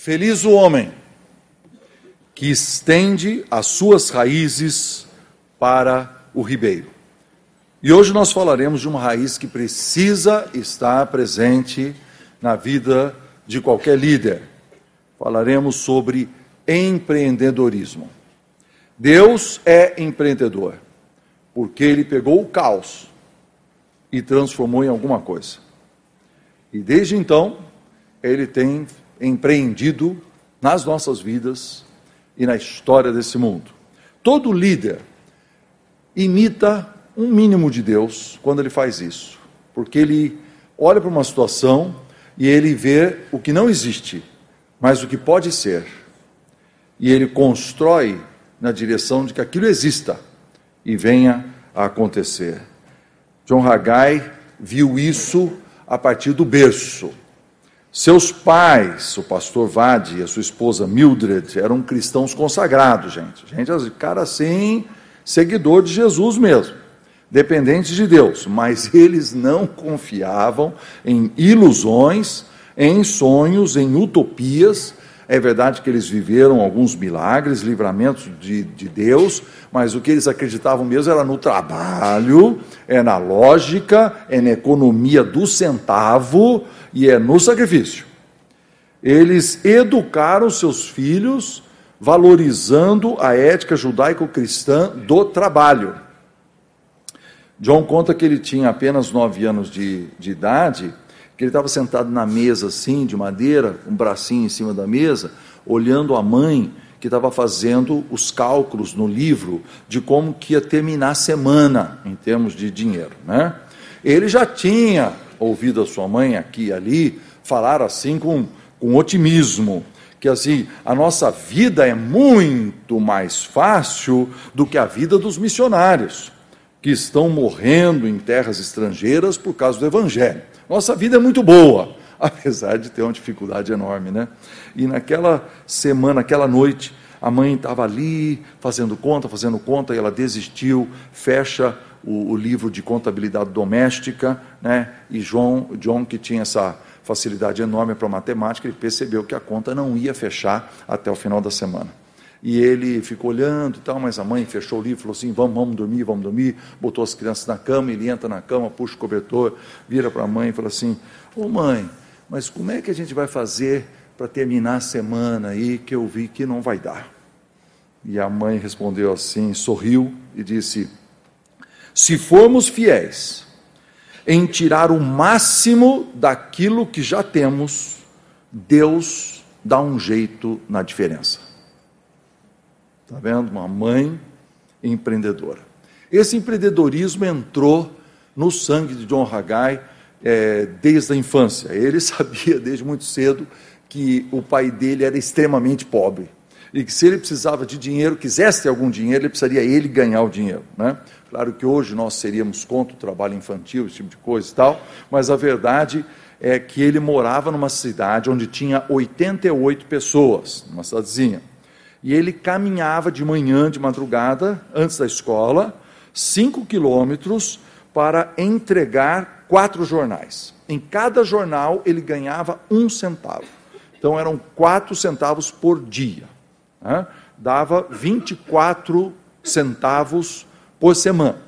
Feliz o homem que estende as suas raízes para o ribeiro. E hoje nós falaremos de uma raiz que precisa estar presente na vida de qualquer líder. Falaremos sobre empreendedorismo. Deus é empreendedor, porque ele pegou o caos e transformou em alguma coisa. E desde então, ele tem empreendido nas nossas vidas e na história desse mundo. Todo líder imita um mínimo de Deus quando ele faz isso, porque ele olha para uma situação e ele vê o que não existe, mas o que pode ser, e ele constrói na direção de que aquilo exista e venha a acontecer. John Haggai viu isso a partir do berço. Seus pais, o pastor Vade e a sua esposa Mildred, eram cristãos consagrados, gente. Gente, cara assim, seguidor de Jesus mesmo, dependentes de Deus, mas eles não confiavam em ilusões, em sonhos, em utopias. É verdade que eles viveram alguns milagres, livramentos de, de Deus, mas o que eles acreditavam mesmo era no trabalho, é na lógica, é na economia do centavo e é no sacrifício. Eles educaram seus filhos valorizando a ética judaico-cristã do trabalho. John conta que ele tinha apenas nove anos de, de idade, que ele estava sentado na mesa assim, de madeira, um bracinho em cima da mesa, olhando a mãe que estava fazendo os cálculos no livro de como que ia terminar a semana em termos de dinheiro, né? Ele já tinha ouvido a sua mãe aqui e ali falar assim com, com otimismo, que assim, a nossa vida é muito mais fácil do que a vida dos missionários, que estão morrendo em terras estrangeiras por causa do evangelho. Nossa vida é muito boa, apesar de ter uma dificuldade enorme, né? E naquela semana, aquela noite, a mãe estava ali fazendo conta, fazendo conta, e ela desistiu, fecha o, o livro de contabilidade doméstica, né? E João, John, que tinha essa facilidade enorme para matemática, ele percebeu que a conta não ia fechar até o final da semana. E ele ficou olhando e tal, mas a mãe fechou o livro, falou assim: vamos, vamos dormir, vamos dormir. Botou as crianças na cama, ele entra na cama, puxa o cobertor, vira para a mãe e fala assim: Ô mãe, mas como é que a gente vai fazer para terminar a semana aí que eu vi que não vai dar? E a mãe respondeu assim, sorriu e disse: se formos fiéis em tirar o máximo daquilo que já temos, Deus dá um jeito na diferença. Está vendo? Uma mãe empreendedora. Esse empreendedorismo entrou no sangue de John Haggai é, desde a infância. Ele sabia desde muito cedo que o pai dele era extremamente pobre e que se ele precisava de dinheiro, quisesse algum dinheiro, ele precisaria ele ganhar o dinheiro. Né? Claro que hoje nós seríamos contra o trabalho infantil, esse tipo de coisa e tal, mas a verdade é que ele morava numa cidade onde tinha 88 pessoas, numa cidadezinha. E ele caminhava de manhã, de madrugada, antes da escola, cinco quilômetros para entregar quatro jornais. Em cada jornal ele ganhava um centavo. Então eram quatro centavos por dia né, dava 24 centavos por semana.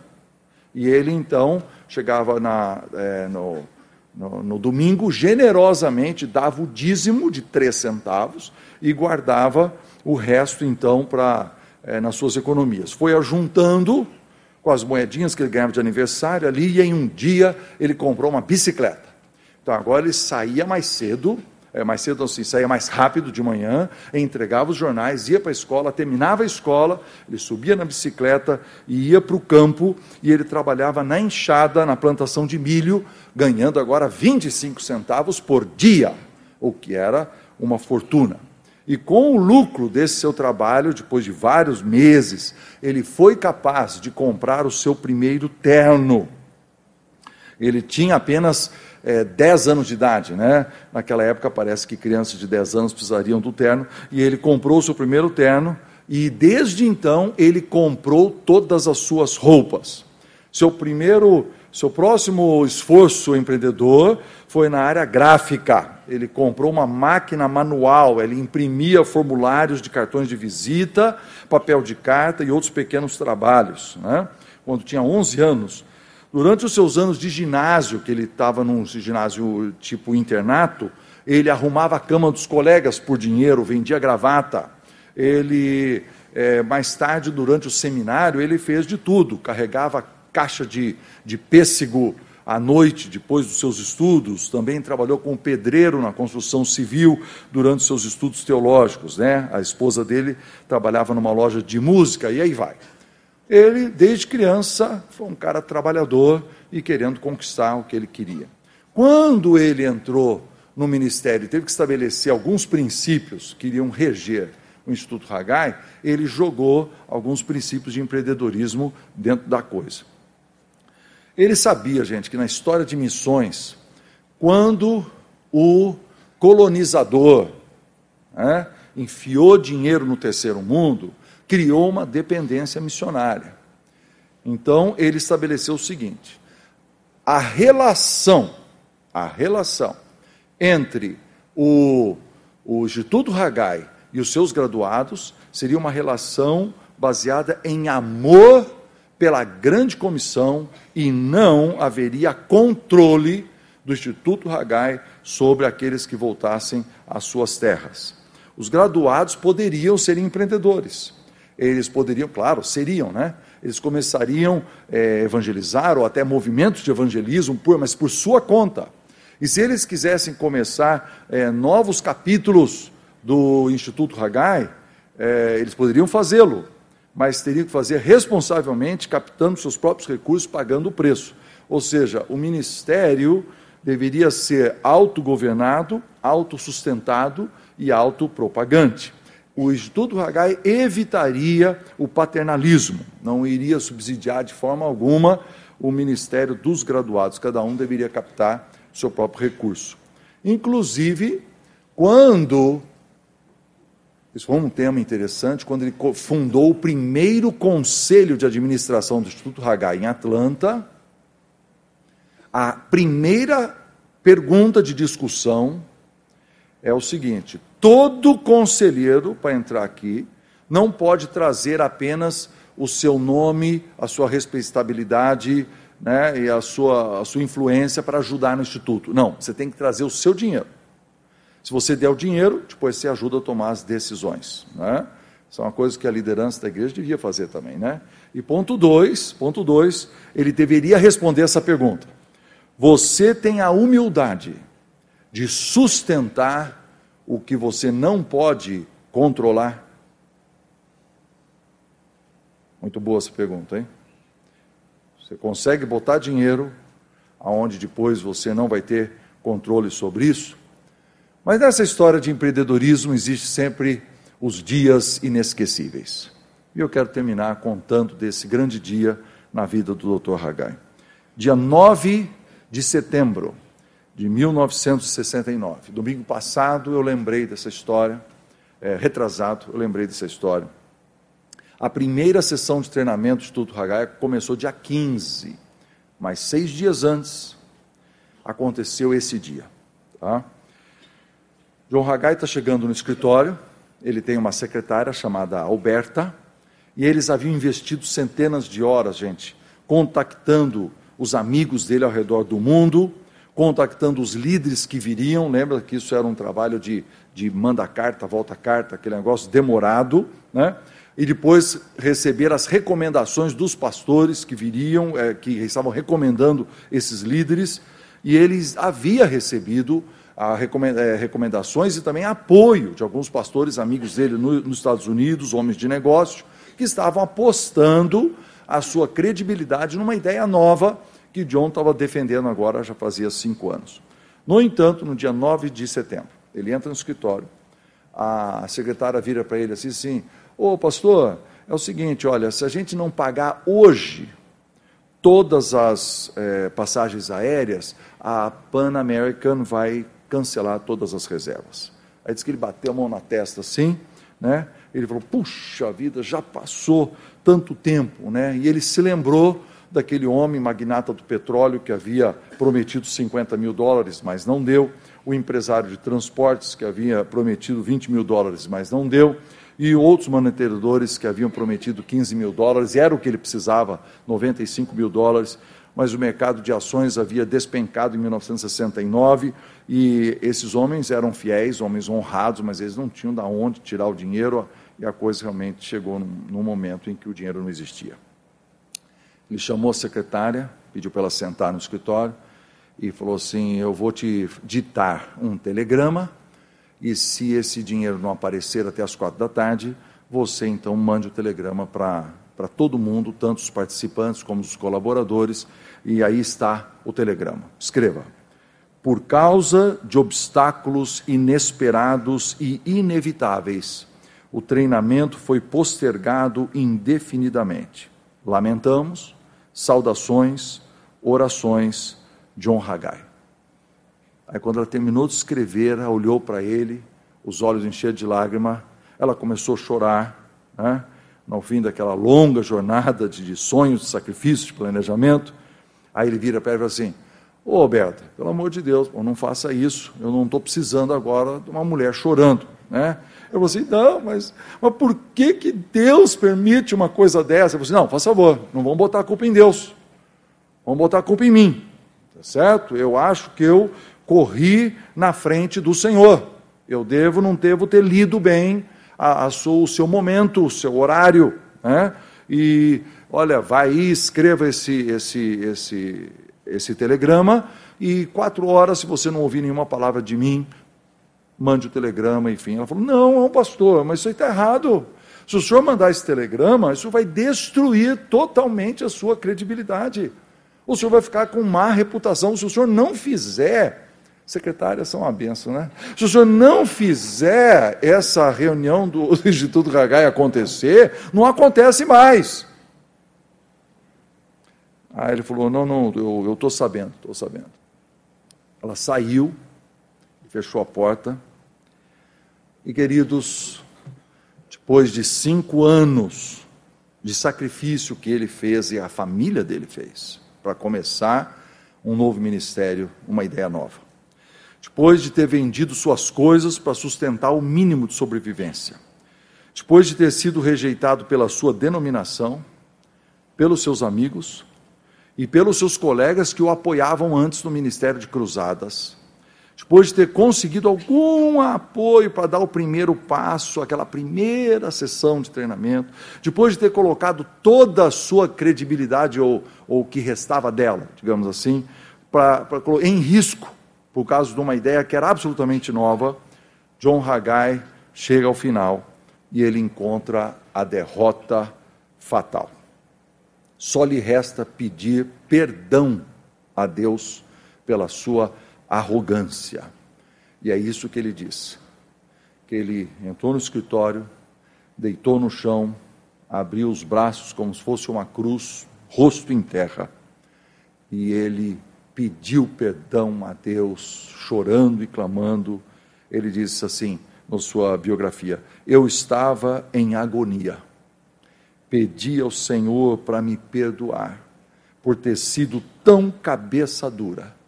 E ele então chegava na, é, no, no, no, domingo, generosamente dava o dízimo de 3 centavos e guardava o resto então para é, nas suas economias. Foi ajuntando com as moedinhas que ele ganhava de aniversário ali, e em um dia ele comprou uma bicicleta. Então agora ele saía mais cedo, é, mais cedo assim, saía mais rápido de manhã, entregava os jornais, ia para a escola, terminava a escola, ele subia na bicicleta e ia para o campo e ele trabalhava na enxada, na plantação de milho, ganhando agora 25 centavos por dia, o que era uma fortuna. E com o lucro desse seu trabalho, depois de vários meses, ele foi capaz de comprar o seu primeiro terno. Ele tinha apenas é, 10 anos de idade, né? Naquela época parece que crianças de 10 anos precisariam do terno, e ele comprou o seu primeiro terno, e desde então ele comprou todas as suas roupas. Seu primeiro Seu próximo esforço empreendedor foi na área gráfica. Ele comprou uma máquina manual, ele imprimia formulários de cartões de visita, papel de carta e outros pequenos trabalhos. Né? Quando tinha 11 anos, durante os seus anos de ginásio, que ele estava num ginásio tipo internato, ele arrumava a cama dos colegas por dinheiro, vendia gravata. Ele, é, mais tarde, durante o seminário, ele fez de tudo, carregava caixa de, de pêssego à noite, depois dos seus estudos, também trabalhou como pedreiro na construção civil durante seus estudos teológicos. Né? A esposa dele trabalhava numa loja de música, e aí vai. Ele, desde criança, foi um cara trabalhador e querendo conquistar o que ele queria. Quando ele entrou no ministério, teve que estabelecer alguns princípios que iriam reger o Instituto Hagai, ele jogou alguns princípios de empreendedorismo dentro da coisa. Ele sabia, gente, que na história de missões, quando o colonizador né, enfiou dinheiro no terceiro mundo, criou uma dependência missionária. Então, ele estabeleceu o seguinte: a relação, a relação entre o, o Instituto Hagai e os seus graduados seria uma relação baseada em amor pela grande comissão e não haveria controle do Instituto Hagai sobre aqueles que voltassem às suas terras. Os graduados poderiam ser empreendedores. Eles poderiam, claro, seriam, né? Eles começariam a é, evangelizar ou até movimentos de evangelismo, mas por sua conta. E se eles quisessem começar é, novos capítulos do Instituto Hagai, é, eles poderiam fazê-lo, mas teriam que fazer responsavelmente, captando seus próprios recursos, pagando o preço. Ou seja, o ministério deveria ser autogovernado, autossustentado e autopropagante. O Instituto Hagai evitaria o paternalismo, não iria subsidiar de forma alguma o ministério dos graduados, cada um deveria captar seu próprio recurso. Inclusive, quando. Isso foi um tema interessante, quando ele fundou o primeiro conselho de administração do Instituto Hagai em Atlanta, a primeira pergunta de discussão é o seguinte: todo conselheiro, para entrar aqui, não pode trazer apenas o seu nome, a sua respeitabilidade né, e a sua, a sua influência para ajudar no instituto. Não, você tem que trazer o seu dinheiro. Se você der o dinheiro, depois você ajuda a tomar as decisões. Né? Isso é uma coisa que a liderança da igreja devia fazer também. Né? E ponto dois, ponto dois, ele deveria responder essa pergunta. Você tem a humildade de sustentar o que você não pode controlar? Muito boa essa pergunta, hein? Você consegue botar dinheiro aonde depois você não vai ter controle sobre isso? Mas nessa história de empreendedorismo existe sempre os dias inesquecíveis. E eu quero terminar contando desse grande dia na vida do Dr. Hagai. Dia 9 de setembro de 1969. Domingo passado eu lembrei dessa história, é, retrasado, eu lembrei dessa história. A primeira sessão de treinamento do Instituto Hagai começou dia 15, mas seis dias antes aconteceu esse dia. Tá? João Hagai está chegando no escritório, ele tem uma secretária chamada Alberta, e eles haviam investido centenas de horas, gente, contactando os amigos dele ao redor do mundo, contactando os líderes que viriam. Lembra que isso era um trabalho de, de manda carta, volta carta, aquele negócio demorado, né? e depois receber as recomendações dos pastores que viriam, é, que estavam recomendando esses líderes, e eles havia recebido é, recomendações e também apoio de alguns pastores amigos dele nos Estados Unidos, homens de negócio, que estavam apostando a sua credibilidade numa ideia nova que John estava defendendo agora já fazia cinco anos. No entanto, no dia 9 de setembro, ele entra no escritório, a secretária vira para ele assim, assim Ô pastor, é o seguinte: olha, se a gente não pagar hoje todas as é, passagens aéreas, a Pan American vai cancelar todas as reservas. Aí diz que ele bateu a mão na testa assim, né? Ele falou: puxa vida, já passou tanto tempo, né? E ele se lembrou daquele homem magnata do petróleo que havia prometido 50 mil dólares, mas não deu, o empresário de transportes que havia prometido 20 mil dólares, mas não deu, e outros mantenedores que haviam prometido 15 mil dólares, era o que ele precisava, 95 mil dólares, mas o mercado de ações havia despencado em 1969 e esses homens eram fiéis, homens honrados, mas eles não tinham de onde tirar o dinheiro e a coisa realmente chegou num, num momento em que o dinheiro não existia. Ele chamou a secretária, pediu para ela sentar no escritório e falou assim: Eu vou te ditar um telegrama e se esse dinheiro não aparecer até as quatro da tarde, você então mande o telegrama para para todo mundo, tanto os participantes como os colaboradores, e aí está o telegrama. Escreva: Por causa de obstáculos inesperados e inevitáveis, o treinamento foi postergado indefinidamente. Lamentamos, saudações, orações, John Haggai. Aí, quando ela terminou de escrever, ela olhou para ele, os olhos encheram de lágrima, ela começou a chorar, né? no fim daquela longa jornada de, de sonhos, de sacrifícios, de planejamento. Aí ele vira para ela e fala assim: Ô Roberta, pelo amor de Deus, não faça isso, eu não estou precisando agora de uma mulher chorando. Né? Eu vou assim, não, mas, mas por que, que Deus permite uma coisa dessa? Eu vou assim, não, faz favor, não vamos botar a culpa em Deus, vamos botar a culpa em mim, tá certo? Eu acho que eu corri na frente do Senhor, eu devo, não devo ter lido bem a, a o seu momento, o seu horário, né? E olha, vai aí, escreva esse, esse, esse, esse telegrama e quatro horas, se você não ouvir nenhuma palavra de mim, mande o telegrama, enfim. Ela falou: não, pastor, mas isso aí está errado. Se o senhor mandar esse telegrama, isso vai destruir totalmente a sua credibilidade. O senhor vai ficar com má reputação. Se o senhor não fizer Secretárias são uma benção, né? Se o senhor não fizer essa reunião do Instituto Gagai acontecer, não acontece mais. Aí ele falou: Não, não, eu estou sabendo, estou sabendo. Ela saiu, fechou a porta, e queridos, depois de cinco anos de sacrifício que ele fez e a família dele fez, para começar um novo ministério, uma ideia nova. Depois de ter vendido suas coisas para sustentar o mínimo de sobrevivência, depois de ter sido rejeitado pela sua denominação, pelos seus amigos e pelos seus colegas que o apoiavam antes no ministério de cruzadas, depois de ter conseguido algum apoio para dar o primeiro passo, aquela primeira sessão de treinamento, depois de ter colocado toda a sua credibilidade ou o que restava dela, digamos assim, pra, pra, em risco por causa de uma ideia que era absolutamente nova, John Haggai chega ao final e ele encontra a derrota fatal. Só lhe resta pedir perdão a Deus pela sua arrogância. E é isso que ele diz. Que ele entrou no escritório, deitou no chão, abriu os braços como se fosse uma cruz, rosto em terra, e ele pediu perdão a Deus, chorando e clamando. Ele disse assim, na sua biografia: Eu estava em agonia. Pedi ao Senhor para me perdoar por ter sido tão cabeça dura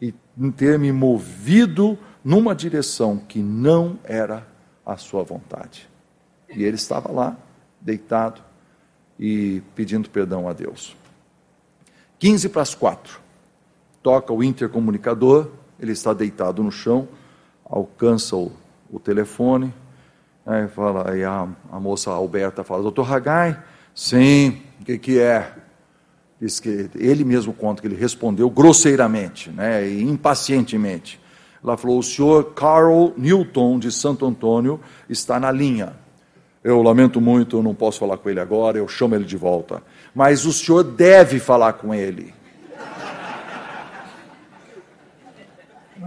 e ter me movido numa direção que não era a sua vontade. E ele estava lá, deitado e pedindo perdão a Deus. 15 para as quatro toca o intercomunicador, ele está deitado no chão, alcança o, o telefone, aí fala, aí a, a moça Alberta fala, doutor Hagai, sim, o que, que é? Diz que ele mesmo conta que ele respondeu grosseiramente, né, e impacientemente. Ela falou, o senhor Carl Newton de Santo Antônio está na linha. Eu lamento muito, eu não posso falar com ele agora, eu chamo ele de volta. Mas o senhor deve falar com ele.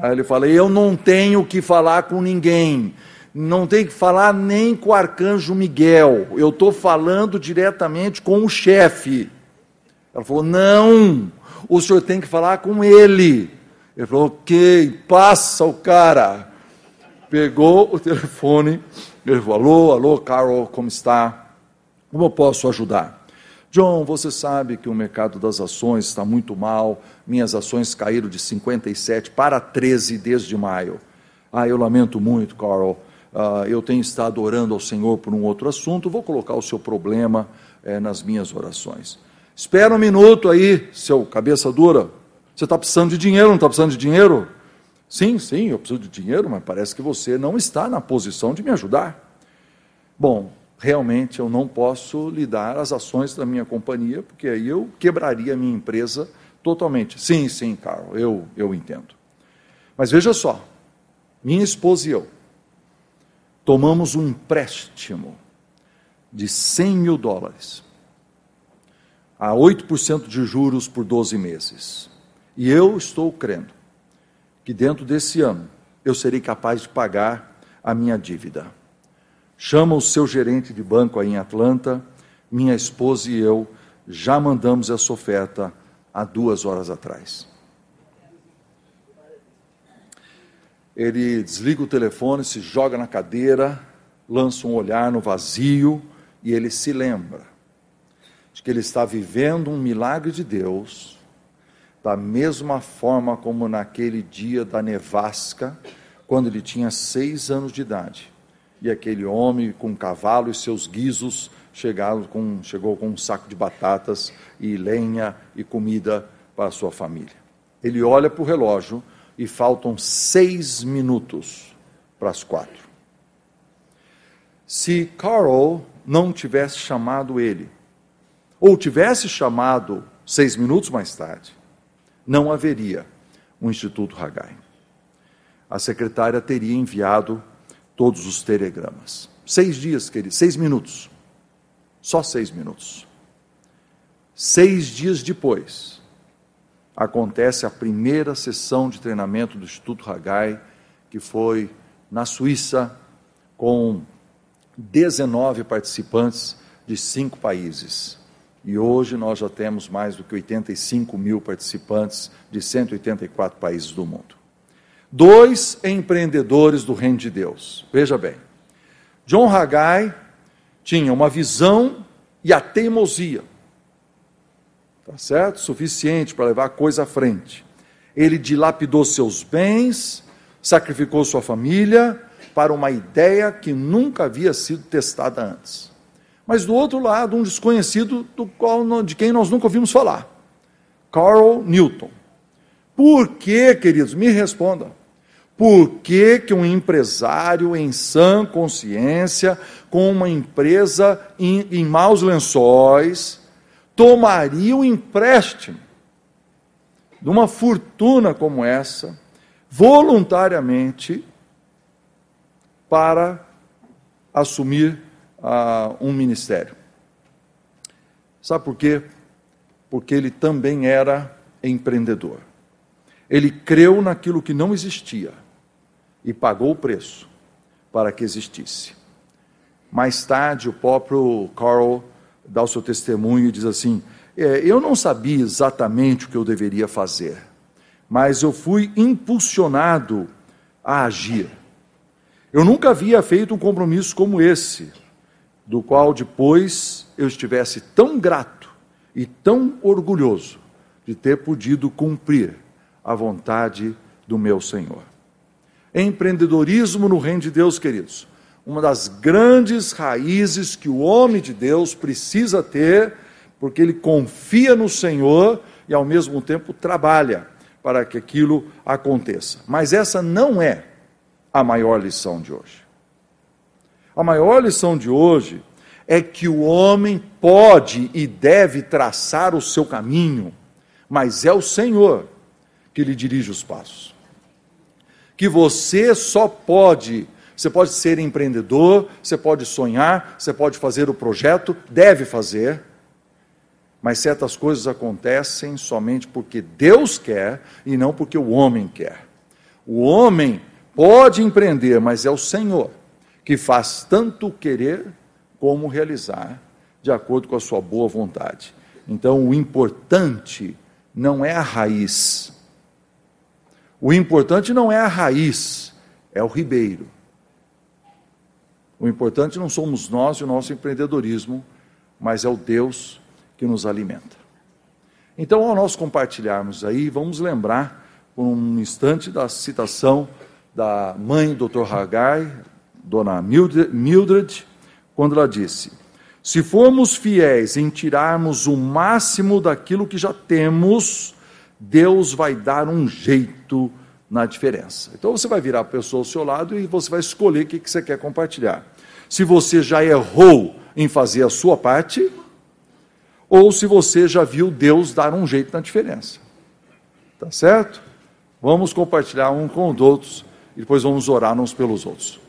Aí ele fala: Eu não tenho que falar com ninguém, não tenho que falar nem com o arcanjo Miguel, eu estou falando diretamente com o chefe. Ela falou: Não, o senhor tem que falar com ele. Ele falou: Ok, passa o cara. Pegou o telefone, ele falou: Alô, alô, Carol, como está? Como eu posso ajudar? John, você sabe que o mercado das ações está muito mal, minhas ações caíram de 57 para 13 desde maio. Ah, eu lamento muito, Carl. Uh, eu tenho estado orando ao Senhor por um outro assunto, vou colocar o seu problema eh, nas minhas orações. Espera um minuto aí, seu cabeça dura. Você está precisando de dinheiro, não está precisando de dinheiro? Sim, sim, eu preciso de dinheiro, mas parece que você não está na posição de me ajudar. Bom, realmente eu não posso lhe dar as ações da minha companhia, porque aí eu quebraria a minha empresa totalmente. Sim, sim, Carl, eu, eu entendo. Mas veja só, minha esposa e eu tomamos um empréstimo de 100 mil dólares a 8% de juros por 12 meses. E eu estou crendo que dentro desse ano eu serei capaz de pagar a minha dívida chama o seu gerente de banco aí em Atlanta, minha esposa e eu já mandamos essa oferta há duas horas atrás. Ele desliga o telefone, se joga na cadeira, lança um olhar no vazio e ele se lembra de que ele está vivendo um milagre de Deus, da mesma forma como naquele dia da nevasca, quando ele tinha seis anos de idade e aquele homem com um cavalo e seus guizos chegaram com, chegou com um saco de batatas e lenha e comida para a sua família. Ele olha para o relógio e faltam seis minutos para as quatro. Se Carl não tivesse chamado ele, ou tivesse chamado seis minutos mais tarde, não haveria um Instituto Hagai. A secretária teria enviado todos os telegramas. Seis dias, querido, seis minutos. Só seis minutos. Seis dias depois, acontece a primeira sessão de treinamento do Instituto Hagai, que foi na Suíça, com 19 participantes de cinco países. E hoje nós já temos mais do que 85 mil participantes de 184 países do mundo. Dois empreendedores do reino de Deus. Veja bem. John Haggai tinha uma visão e a teimosia. Tá certo? Suficiente para levar a coisa à frente. Ele dilapidou seus bens, sacrificou sua família para uma ideia que nunca havia sido testada antes. Mas do outro lado, um desconhecido do qual, de quem nós nunca ouvimos falar. Carl Newton. Por que, queridos? Me respondam. Por que, que um empresário em sã consciência, com uma empresa em, em maus lençóis, tomaria um empréstimo de uma fortuna como essa, voluntariamente, para assumir uh, um ministério? Sabe por quê? Porque ele também era empreendedor. Ele creu naquilo que não existia e pagou o preço para que existisse. Mais tarde, o próprio Carl dá o seu testemunho e diz assim: é, Eu não sabia exatamente o que eu deveria fazer, mas eu fui impulsionado a agir. Eu nunca havia feito um compromisso como esse, do qual depois eu estivesse tão grato e tão orgulhoso de ter podido cumprir a vontade do meu Senhor. Empreendedorismo no reino de Deus, queridos. Uma das grandes raízes que o homem de Deus precisa ter, porque ele confia no Senhor e ao mesmo tempo trabalha para que aquilo aconteça. Mas essa não é a maior lição de hoje. A maior lição de hoje é que o homem pode e deve traçar o seu caminho, mas é o Senhor que lhe dirige os passos que você só pode, você pode ser empreendedor, você pode sonhar, você pode fazer o projeto, deve fazer, mas certas coisas acontecem somente porque Deus quer e não porque o homem quer. O homem pode empreender, mas é o Senhor que faz tanto querer como realizar, de acordo com a sua boa vontade. Então, o importante não é a raiz, o importante não é a raiz, é o ribeiro. O importante não somos nós e o nosso empreendedorismo, mas é o Deus que nos alimenta. Então, ao nós compartilharmos aí, vamos lembrar por um instante da citação da mãe do Dr. Hagai, Dona Mildred, quando ela disse: Se formos fiéis em tirarmos o máximo daquilo que já temos, Deus vai dar um jeito na diferença. Então você vai virar a pessoa ao seu lado e você vai escolher o que você quer compartilhar. Se você já errou em fazer a sua parte, ou se você já viu Deus dar um jeito na diferença. Tá certo? Vamos compartilhar um com os outros e depois vamos orar uns pelos outros.